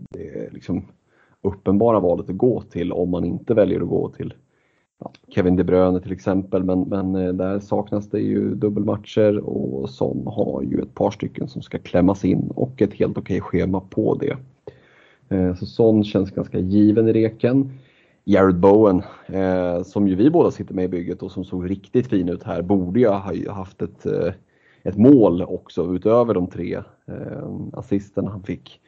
det liksom uppenbara valet att gå till om man inte väljer att gå till ja, Kevin De Bruyne till exempel, men, men eh, där saknas det ju dubbelmatcher och Son har ju ett par stycken som ska klämmas in och ett helt okej schema på det. Eh, så Son känns ganska given i reken. Jared Bowen, eh, som ju vi båda sitter med i bygget och som såg riktigt fin ut här, borde ju ha haft ett, eh, ett mål också utöver de tre eh, assisterna han fick.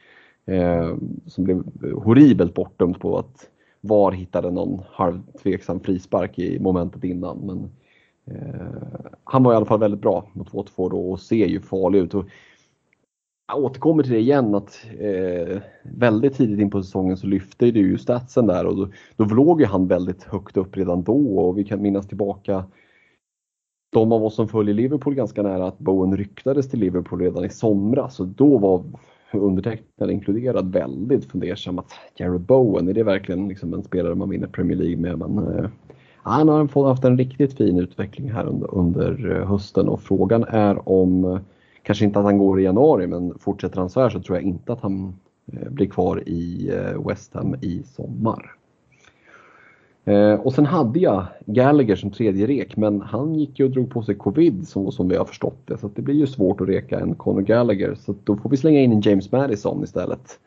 Eh, som blev horribelt bortdömt på att VAR hittade någon halvtveksam frispark i momentet innan. Men, eh, han var i alla fall väldigt bra mot Watford och ser ju farlig ut. Och jag återkommer till det igen att eh, väldigt tidigt in på säsongen så lyfte det ju statsen där och då, då låg ju han väldigt högt upp redan då och vi kan minnas tillbaka de av oss som följer Liverpool ganska nära att Bowen ryktades till Liverpool redan i somras och då var undertecknad inkluderad väldigt fundersam att Jared Bowen, är det verkligen liksom en spelare man vinner Premier League med? Men, eh, han har haft en riktigt fin utveckling här under, under eh, hösten och frågan är om, eh, kanske inte att han går i januari, men fortsätter han så här så tror jag inte att han eh, blir kvar i eh, West Ham i sommar. Eh, och sen hade jag Gallagher som tredje rek, men han gick ju och drog på sig covid som, som vi har förstått det. Så det blir ju svårt att reka en Conor Gallagher. Så då får vi slänga in en James Madison istället.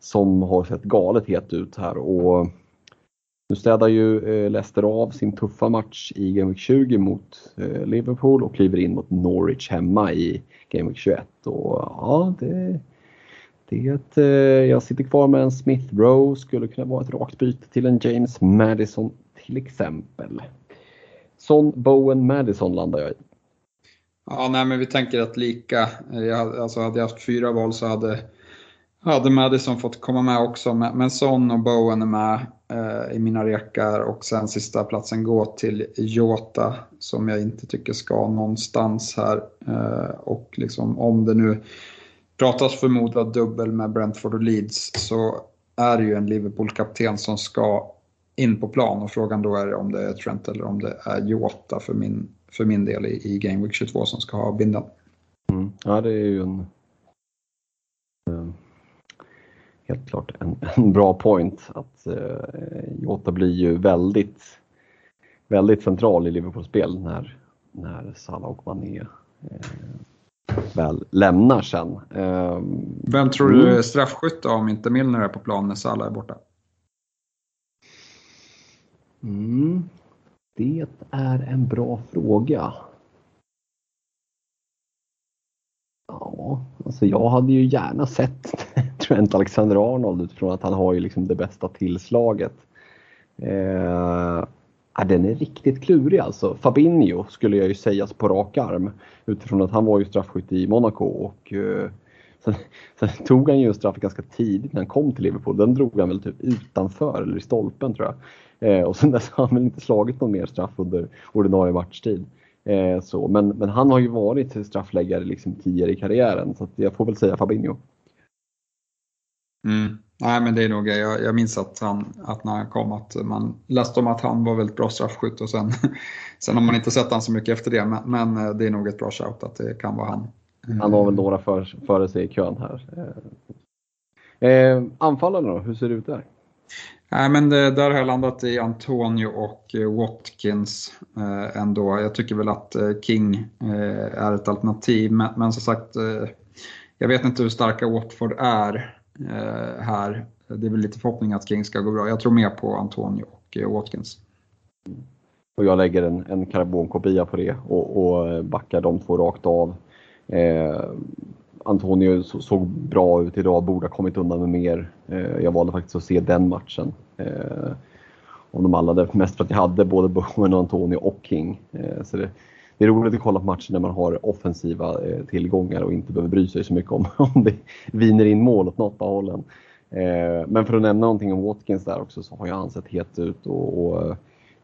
Som har sett galet het ut här. Och nu städar ju eh, Leicester av sin tuffa match i Game Week 20 mot eh, Liverpool och kliver in mot Norwich hemma i Game Week 21. Och ja, det det, eh, jag sitter kvar med en Smith Rowe, skulle kunna vara ett rakt byte till en James Madison till exempel. Son Bowen Madison landar jag i. Ja, nej, men vi tänker att lika. Eh, jag hade, alltså hade jag haft fyra val så hade, hade Madison fått komma med också. Men Son och Bowen är med eh, i mina rekar och sen sista platsen går till Jota som jag inte tycker ska någonstans här. Eh, och liksom om det nu pratas förmodad dubbel med Brentford och Leeds så är det ju en Liverpool-kapten som ska in på plan och frågan då är om det är Trent eller om det är Jota för min, för min del i, i Game Week 22 som ska ha bindeln. Mm. Ja, det är ju en eh, helt klart en, en bra point att eh, Jota blir ju väldigt, väldigt central i Liverpools spel när, när Salah och Mané eh, väl lämnar sen. Ehm, Vem tror du mm. är straffskytt om inte Milner är på plan när Salah är borta? Mm. Det är en bra fråga. Ja, alltså jag hade ju gärna sett Trent Alexander-Arnold utifrån att han har ju liksom det bästa tillslaget. Eh, Ja, den är riktigt klurig alltså. Fabinho skulle jag ju säga på rak arm utifrån att han var ju straffskytt i Monaco och eh, sen, sen, tog han ju en straff ganska tidigt när han kom till Liverpool. Den drog han väl typ utanför eller i stolpen tror jag. Eh, och sen dess har han väl inte slagit någon mer straff under ordinarie matchtid. Eh, så, men, men han har ju varit straffläggare liksom tidigare i karriären så jag får väl säga Fabinho. Mm. Nej, men det är nog jag, jag minns att, han, att när han kom att man läste om att han var väldigt bra straffskytt och sen, sen har man inte sett han så mycket efter det. Men, men, eh, det är nog ett bra shout att det kan vara han. Han har väl några för, före sig i kön här. Eh, anfallarna då, hur ser det ut där? Nej, men det, där har jag landat i Antonio och eh, Watkins eh, ändå. Jag tycker väl att eh, King eh, är ett alternativ, men, men som sagt, jag vet inte hur starka Watford är. Eh, här. Det är väl lite förhoppning att King ska gå bra. Jag tror mer på Antonio och eh, Watkins. Och jag lägger en, en karbonkopia på det och, och eh, backar de två rakt av. Eh, Antonio såg bra ut idag, borde ha kommit undan med mer. Eh, jag valde faktiskt att se den matchen. Eh, av de alla, mest för att jag hade både Bowen och Antonio och King. Eh, så det, det är roligt att kolla på matcher när man har offensiva eh, tillgångar och inte behöver bry sig så mycket om, om det viner in mål åt något av hållen. Eh, men för att nämna någonting om Watkins där också så har ju han sett het ut och, och eh,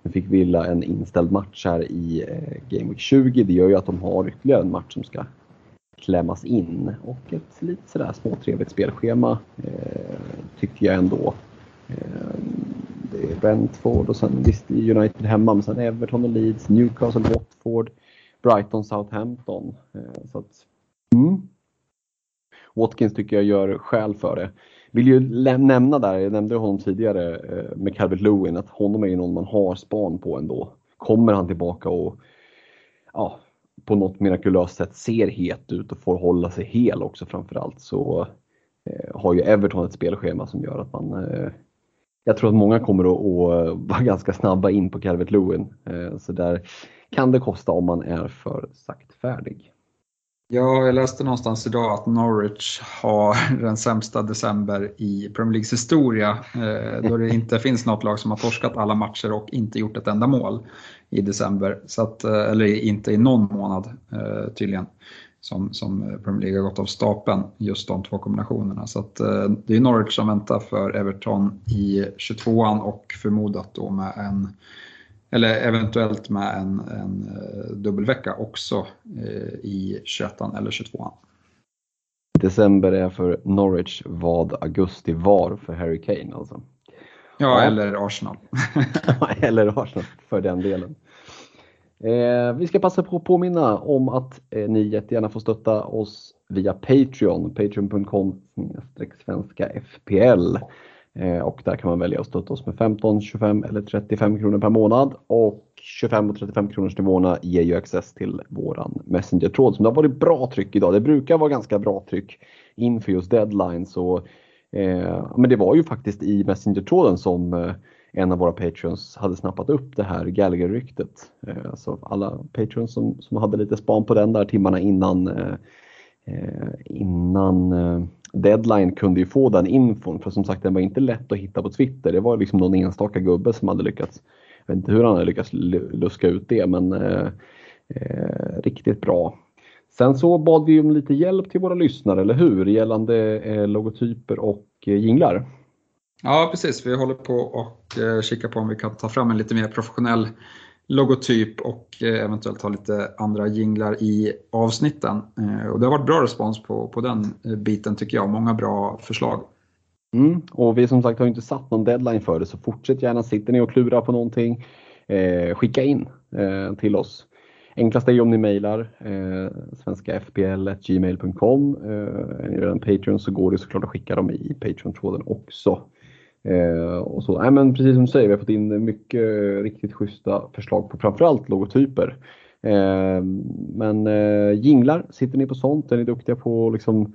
nu fick Villa en inställd match här i eh, Game Week 20. Det gör ju att de har ytterligare en match som ska klämmas in och ett lite sådär småtrevligt spelschema eh, tycker jag ändå. Eh, det är Brentford och sen visst United hemma men sen Everton och Leeds, Newcastle, Watford, Brighton, Southampton. Eh, så att, mm. Watkins tycker jag gör skäl för det. Vill ju nämna där, jag nämnde honom tidigare eh, med Calvert Lewin, att honom är ju någon man har span på ändå. Kommer han tillbaka och ja, på något mirakulöst sätt ser het ut och får hålla sig hel också framförallt så eh, har ju Everton ett spelschema som gör att man eh, jag tror att många kommer att, att vara ganska snabba in på Calvert Lewin. Eh, så där kan det kosta om man är för saktfärdig. Ja, jag läste någonstans idag att Norwich har den sämsta december i Premier Leagues historia. Eh, då det inte finns något lag som har torskat alla matcher och inte gjort ett enda mål i december. Så att, eh, eller inte i någon månad tydligen. Som, som Premier League har gått av stapeln, just de två kombinationerna. Så att, det är Norwich som väntar för Everton i 22an och förmodat då med en eller eventuellt med en, en eh, dubbelvecka också eh, i 21 eller 22 December är för Norwich vad augusti var för Harry Kane alltså. Ja. eller Arsenal. eller Arsenal för den delen. Eh, vi ska passa på att påminna om att eh, ni jättegärna får stötta oss via Patreon, patreon.com svenska FPL. Eh, och där kan man välja att stötta oss med 15, 25 eller 35 kronor per månad. Och 25 och 35 kronors nivåerna ger ju access till våran Messenger-tråd Så det har varit bra tryck idag. Det brukar vara ganska bra tryck inför just deadline. Så, eh, men det var ju faktiskt i Messenger-tråden som eh, en av våra patreons hade snappat upp det här Gallagher-ryktet. Eh, så alla patreons som, som hade lite span på den där timmarna innan, eh, eh, innan eh, deadline kunde ju få den infon för som sagt den var inte lätt att hitta på Twitter. Det var liksom någon enstaka gubbe som hade lyckats, jag vet inte hur han hade lyckats luska ut det men eh, eh, riktigt bra. Sen så bad vi om lite hjälp till våra lyssnare, eller hur? Gällande eh, logotyper och eh, jinglar. Ja precis, vi håller på och eh, kikar på om vi kan ta fram en lite mer professionell logotyp och eh, eventuellt ha lite andra jinglar i avsnitten. Eh, och det har varit bra respons på, på den eh, biten tycker jag, många bra förslag. Mm, och vi som sagt har inte satt någon deadline för det så fortsätt gärna, sitter ni och klurar på någonting, eh, skicka in eh, till oss. Enklast är ju om ni mejlar eh, svenskafpl.gmail.com. Eh, är ni redan Patreon så går det såklart att skicka dem i Patreon-tråden också. Eh, och så. Nej, men precis som du säger, vi har fått in mycket riktigt schyssta förslag på framförallt logotyper. Eh, men eh, jinglar, sitter ni på sånt? Är ni duktiga på att liksom,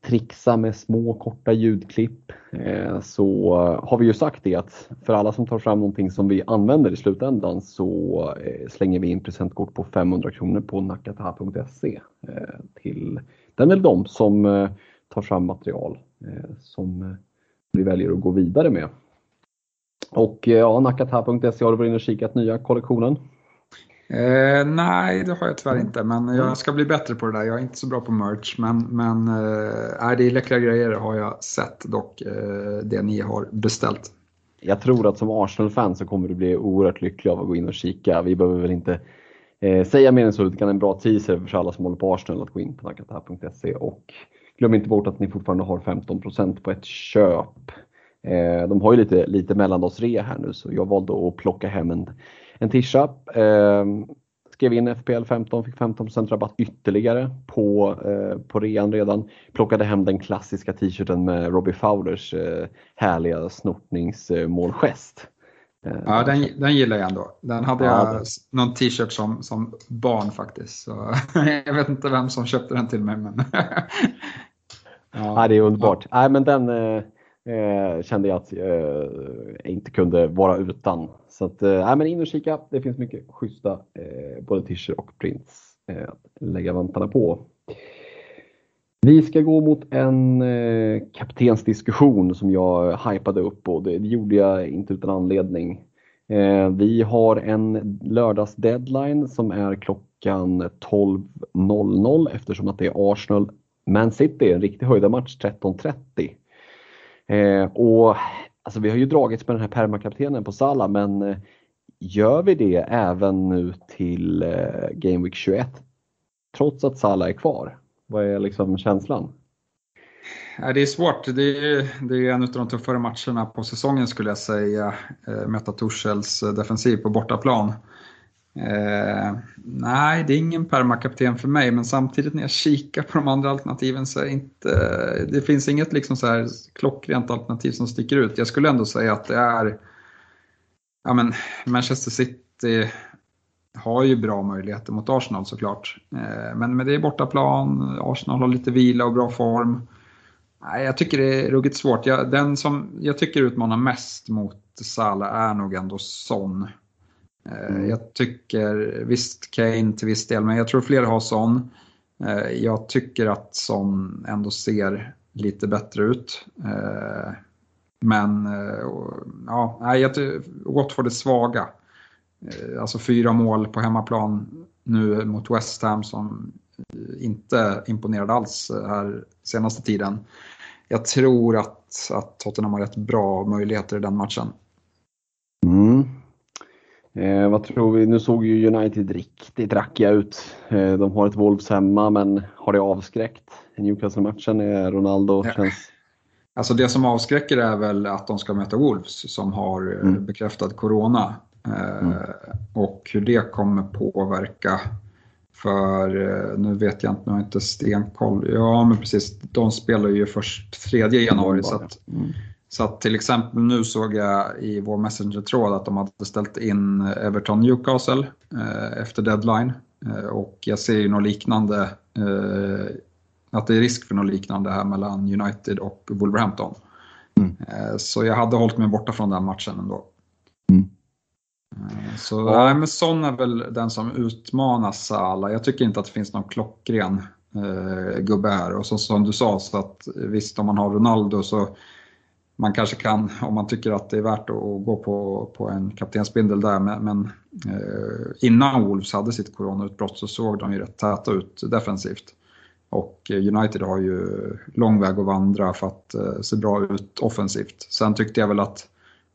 trixa med små korta ljudklipp? Eh, så har vi ju sagt det att för alla som tar fram någonting som vi använder i slutändan så eh, slänger vi in presentkort på 500 kronor på nakata.se. eh, till den eller de som eh, tar fram material eh, som eh, vi väljer att gå vidare med. Och eh, ja, nakata.se har du varit inne och kikat nya kollektionen? Eh, nej, det har jag tyvärr inte, men jag ska bli bättre på det där. Jag är inte så bra på merch, men, men eh, det är läckra grejer har jag sett dock, eh, det ni har beställt. Jag tror att som Arsenal-fan så kommer du bli oerhört lycklig av att gå in och kika. Vi behöver väl inte eh, säga mer än så, det kan en bra teaser för alla som håller på Arsenal att gå in på nakata.se och glöm inte bort att ni fortfarande har 15% på ett köp. Eh, de har ju lite, lite mellandagsrea här nu så jag valde att plocka hem en, en tisha. Eh, skrev in FPL 15, fick 15% rabatt ytterligare på, eh, på rean redan. Plockade hem den klassiska t-shirten med Robbie Fowlers eh, härliga snortningsmålgest. Eh, ja, den, den gillar jag ändå. Den hade ja, jag någon t-shirt som, som barn faktiskt. Så jag vet inte vem som köpte den till mig. Men Ja, det är underbart. Ja. Nej, men den eh, eh, kände jag att eh, inte kunde vara utan. Så att, eh, men in och kika. Det finns mycket schyssta eh, både t och prints eh, att lägga vantarna på. Vi ska gå mot en eh, kaptensdiskussion som jag hypade upp och det, det gjorde jag inte utan anledning. Eh, vi har en lördagsdeadline som är klockan 12.00 eftersom att det är Arsenal man City, en riktig höjdarmatch 13.30. Eh, och alltså vi har ju dragits med den här permakaptenen på Sala men eh, gör vi det även nu till eh, Game Week 21? Trots att Sala är kvar? Vad är liksom känslan? Det är svårt. Det är, det är en av de tuffare matcherna på säsongen skulle jag säga. Eh, möta Torshälls eh, defensiv på bortaplan. Eh, nej, det är ingen permakapten för mig, men samtidigt när jag kikar på de andra alternativen så är det inte, det finns inget liksom så här klockrent alternativ som sticker ut. Jag skulle ändå säga att det är, ja men Manchester City har ju bra möjligheter mot Arsenal såklart. Eh, men, med det är bortaplan, Arsenal har lite vila och bra form. Nej, jag tycker det är ruggigt svårt. Jag, den som jag tycker utmanar mest mot Salah är nog ändå Son. Mm. Jag tycker, visst Kane till viss del, men jag tror fler har Son. Eh, jag tycker att Son ändå ser lite bättre ut. Eh, men ja, jag Watford är svaga. Alltså fyra mål på hemmaplan nu mot West Ham som inte imponerade alls här senaste tiden. Jag tror att, att Tottenham har rätt bra möjligheter i den matchen. Mm. Eh, vad tror vi? Nu såg ju United riktigt rackiga ut. Eh, de har ett Wolves hemma, men har det avskräckt? Newcastle-matchen är Ronaldo ja. känns... Alltså det som avskräcker är väl att de ska möta Wolves som har eh, mm. bekräftad Corona. Eh, mm. Och hur det kommer påverka. För eh, nu vet jag inte, nu har jag inte stenkoll. Ja men precis, de spelar ju först 3 januari. Så att, mm. Så att till exempel nu såg jag i vår Messenger-tråd att de hade ställt in Everton Newcastle eh, efter deadline. Eh, och jag ser ju något liknande, eh, att det är risk för något liknande här mellan United och Wolverhampton. Mm. Så jag hade hållit mig borta från den matchen ändå. Mm. Så ja. nej, men Son är väl den som utmanar Sala. Jag tycker inte att det finns någon klockren gubbe här. Och så, som du sa, så att visst om man har Ronaldo så man kanske kan, om man tycker att det är värt att gå på, på en kaptensbindel där, men, men eh, innan Wolves hade sitt coronautbrott så såg de ju rätt täta ut defensivt. Och eh, United har ju lång väg att vandra för att eh, se bra ut offensivt. Sen tyckte jag väl att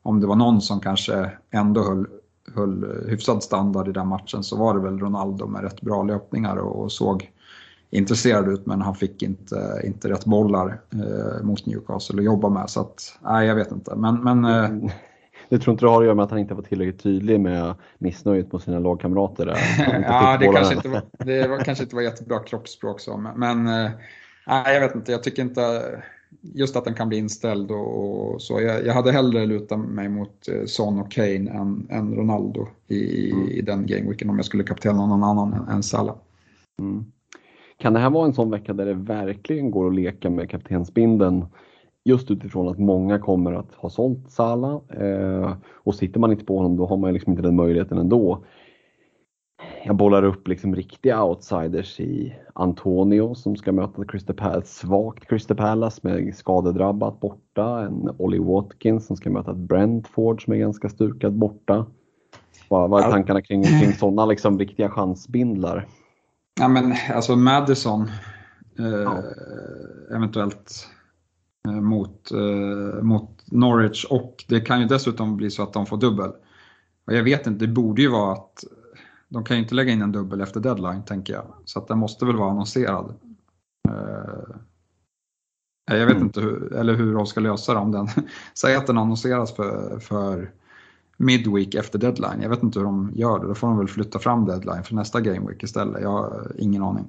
om det var någon som kanske ändå höll, höll hyfsad standard i den matchen så var det väl Ronaldo med rätt bra löpningar och, och såg intresserad ut men han fick inte, inte rätt bollar eh, mot Newcastle att jobba med. Så att, nej, jag vet inte. Men, men, eh, mm. du tror inte det har att göra med att han inte var tillräckligt tydlig med missnöjet mot sina lagkamrater? Där. ja, det kanske, inte var, det var, kanske inte var jättebra kroppsspråk så, men, men eh, nej, jag vet inte. Jag tycker inte just att den kan bli inställd och, och så. Jag, jag, hade hellre lutat mig mot eh, Son och Kane än, än Ronaldo i, mm. i den gameweeken om jag skulle kaptena någon annan än, än Salah. Mm. Kan det här vara en sån vecka där det verkligen går att leka med kaptensbindeln just utifrån att många kommer att ha sålt Sala eh, och sitter man inte på honom då har man liksom inte den möjligheten ändå. Jag bollar upp liksom riktiga outsiders i Antonio som ska möta Crystal Palace, svagt Crystal Palace med skadedrabbat borta. En Ollie Watkins som ska möta ett Brentford som är ganska stukad borta. Vad, vad är tankarna kring, kring sådana liksom riktiga chansbindlar? Ja men alltså Madison eh, ja. eventuellt eh, mot, eh, mot Norwich och det kan ju dessutom bli så att de får dubbel. Och jag vet inte, det borde ju vara att de kan ju inte lägga in en dubbel efter deadline tänker jag. Så att den måste väl vara annonserad. Eh, jag vet mm. inte hur, eller hur de ska lösa det om den. Säg att den annonseras för, för midweek efter deadline. Jag vet inte hur de gör det. Då får de väl flytta fram deadline för nästa gameweek istället. Jag har ingen aning.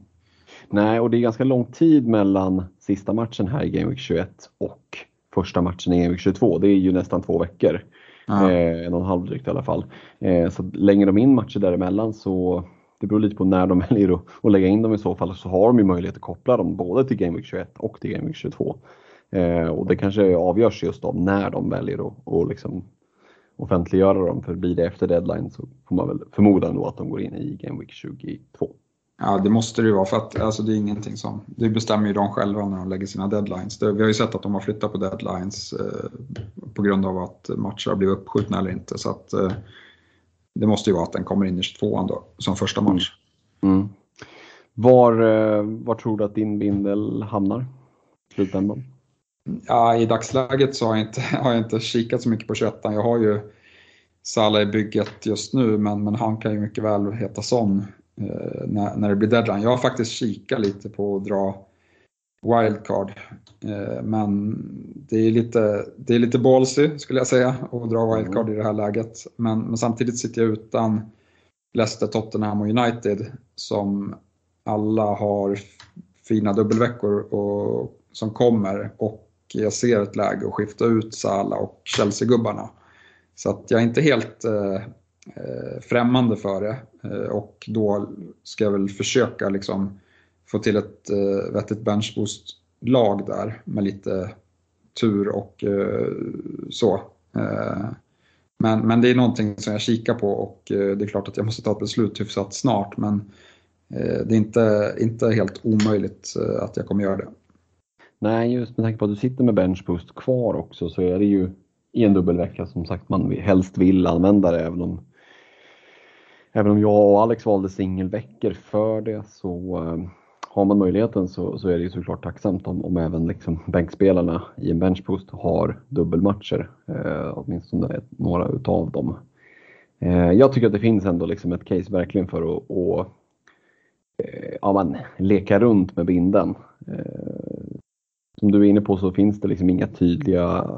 Nej, och det är ganska lång tid mellan sista matchen här i Gameweek 21 och första matchen i Gameweek 22. Det är ju nästan två veckor. Eh, en och en halv drygt i alla fall. Eh, så längre de in matcher däremellan så det beror lite på när de väljer att, att lägga in dem i så fall så har de ju möjlighet att koppla dem både till Gameweek 21 och till Gameweek 22. Eh, och det kanske avgörs just av när de väljer att, att liksom offentliggöra dem. För blir det efter deadline så får man väl förmoda då att de går in i Game Week 22. Ja, det måste det ju vara för att alltså, det är ingenting som, det bestämmer ju de själva när de lägger sina deadlines. Det, vi har ju sett att de har flyttat på deadlines eh, på grund av att matcher har blivit uppskjutna eller inte. Så att, eh, det måste ju vara att den kommer in i 22an då, som första match. Mm. Var, eh, var tror du att din bindel hamnar slutändan? Ja, I dagsläget så har jag, inte, har jag inte kikat så mycket på 21 Jag har ju Salah i bygget just nu men, men han kan ju mycket väl heta sån eh, när, när det blir deadline. Jag har faktiskt kikat lite på att dra wildcard. Eh, men det är lite, det är lite ballsy skulle jag säga att dra wildcard mm. i det här läget. Men, men samtidigt sitter jag utan Leicester, Tottenham och United som alla har fina dubbelveckor och, som kommer och jag ser ett läge att skifta ut Sala och Chelsea-gubbarna. Så att jag är inte helt eh, eh, främmande för det eh, och då ska jag väl försöka liksom få till ett eh, vettigt benchboost-lag där med lite tur och eh, så. Eh, men, men det är någonting som jag kikar på och eh, det är klart att jag måste ta ett beslut hyfsat snart men eh, det är inte, inte helt omöjligt eh, att jag kommer göra det. Nej, just med tanke på att du sitter med benchboost kvar också så är det ju i en dubbelvecka som sagt man helst vill använda det även om Även om jag och Alex valde singelveckor för det så eh, har man möjligheten så, så är det ju såklart tacksamt om, om även liksom bänkspelarna i en benchpost har dubbelmatcher, eh, åtminstone några utav dem. Eh, jag tycker att det finns ändå liksom ett case verkligen för att och, eh, ja, man, leka runt med binden. Eh, Eh, som du är inne på så finns det liksom inga tydliga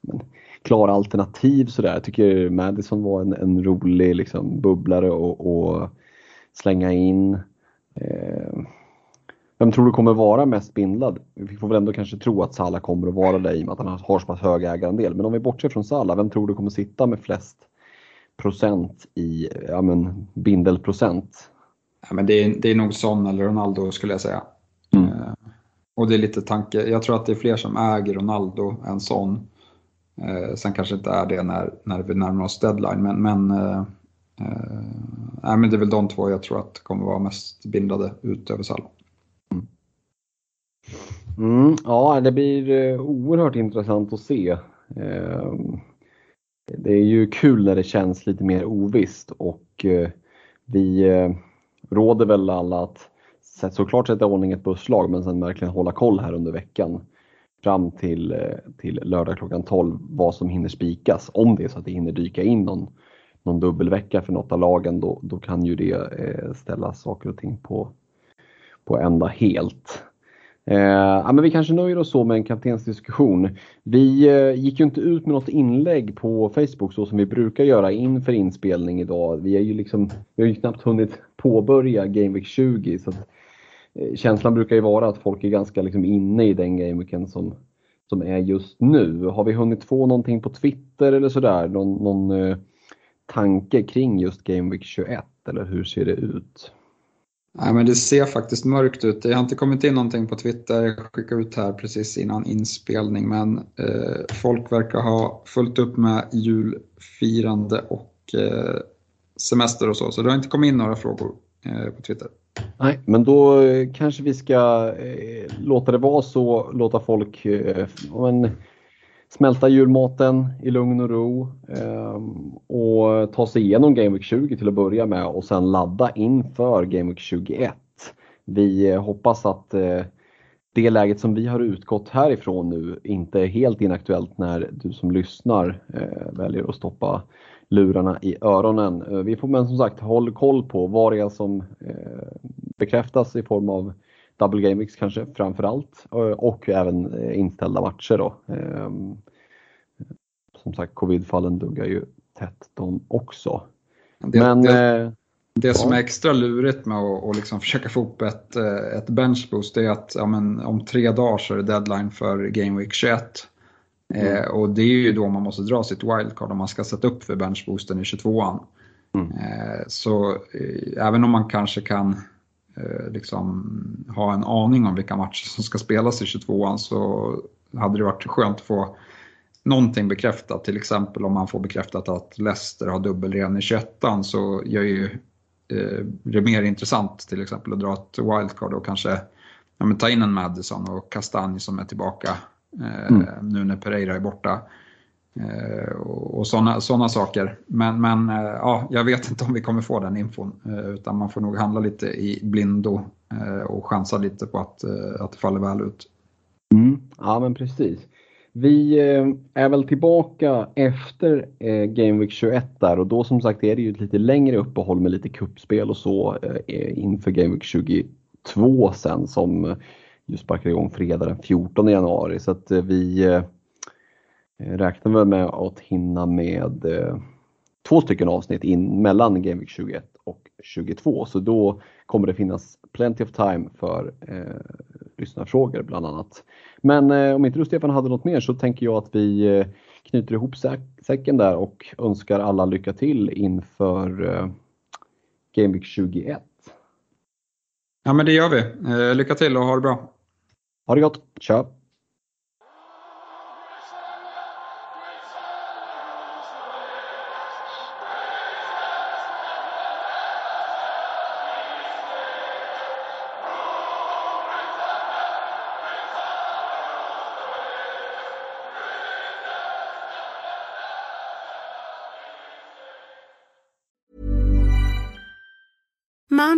men, klara alternativ sådär. Jag tycker Madison var en, en rolig liksom, bubblare att slänga in. Eh, vem tror du kommer vara mest bindlad? Vi får väl ändå kanske tro att Salah kommer att vara det i och med att han har så pass hög ägarandel. Men om vi bortser från Salah, vem tror du kommer sitta med flest procent i ja, men, bindelprocent? Ja, men det, är, det är nog Son eller Ronaldo skulle jag säga. Mm. Och det är lite tanke, jag tror att det är fler som äger Ronaldo än Son. Eh, sen kanske inte är det när, när vi närmar oss deadline, men, men eh, Eh, men det är väl de två jag tror att kommer vara mest bindade ut över Salah. Mm. Mm, ja, det blir eh, oerhört intressant att se. Eh, det är ju kul när det känns lite mer ovisst och eh, vi eh, råder väl alla att såklart sätta i ordning ett busslag men sen verkligen hålla koll här under veckan fram till, eh, till lördag klockan 12 vad som hinner spikas om det är så att det hinner dyka in någon någon dubbelvecka för något av lagen då, då kan ju det eh, ställa saker och ting på, på ända helt. Eh, ja, men vi kanske nöjer oss så med en kaptensdiskussion. Vi eh, gick ju inte ut med något inlägg på Facebook så som vi brukar göra inför inspelning idag. Vi, är ju liksom, vi har ju knappt hunnit påbörja Game Week 20 så att, eh, Eh, känslan brukar ju vara att folk är ganska liksom inne i den gameweeken som, som är just nu. Har vi hunnit få någonting på Twitter eller sådär? Någon, någon eh, tanke kring just GameWeek 21 eller hur ser det ut? Nej, men det ser faktiskt mörkt ut. Det har inte kommit in någonting på Twitter. Jag skickade ut här precis innan inspelning. Men eh, folk verkar ha fullt upp med julfirande och eh, semester och så. Så det har inte kommit in några frågor på Twitter. Nej, men då eh, kanske vi ska eh, låta det vara så. Låta folk eh, men, smälta julmaten i lugn och ro ehm, och ta sig igenom Game Week 20 till att börja med och sen ladda inför Game Week 21. Vi hoppas att eh, det läget som vi har utgått härifrån nu inte är helt inaktuellt när du som lyssnar eh, väljer att stoppa lurarna i öronen. Eh, vi får men som sagt håll koll på vad det är som bekräftas i form av double game weeks kanske framförallt och även inställda matcher. Då. Ehm, som sagt, covidfallen duggar ju tätt de också. Det, Men, det, eh, det ja. som är extra lurigt med att och liksom försöka få upp ett, eh, ett benchboost är att ja, men, om tre dagar så är det deadline för Game Week 21. Mm. Eh, och det är ju då man måste dra sitt wildcard om man ska sätta upp för benchboosten i 22an. Mm. Eh, så eh, även om man kanske kan eh, liksom, ha en aning om vilka matcher som ska spelas i 22an så hade det varit skönt att få någonting bekräftat. Till exempel om man får bekräftat att Leicester har dubbelren i 21 så gör ju eh, det mer intressant till exempel att dra ett wildcard och kanske ja, ta in en Madison och Kastanj som är tillbaka mm. nu när Pereira är borta. och sådana såna saker. Men, men ja, jag vet inte om vi kommer få den infon. utan man får nog handla lite i blindo och chansa lite på att, att det faller väl ut. Mm. Ja men precis. Vi eh, är väl tillbaka efter eh, Game Week 21 där och då som sagt är det ju ett lite längre uppehåll med lite kuppspel och så eh, inför Game Week 22 sen som ju sparkar igång fredag den 14 januari så att eh, vi eh, eh, räknar väl med att hinna med två stycken avsnitt in mellan Game Week 21 och 22 så då kommer det finnas plenty of time för eh, lyssnarfrågor bland annat. Men eh, om inte du Stefan hade något mer så tänker jag att vi eh, knyter ihop säcken där och önskar alla lycka till inför eh, Game Week 21. Ja men det gör vi. Eh, lycka till och ha det bra. Ha det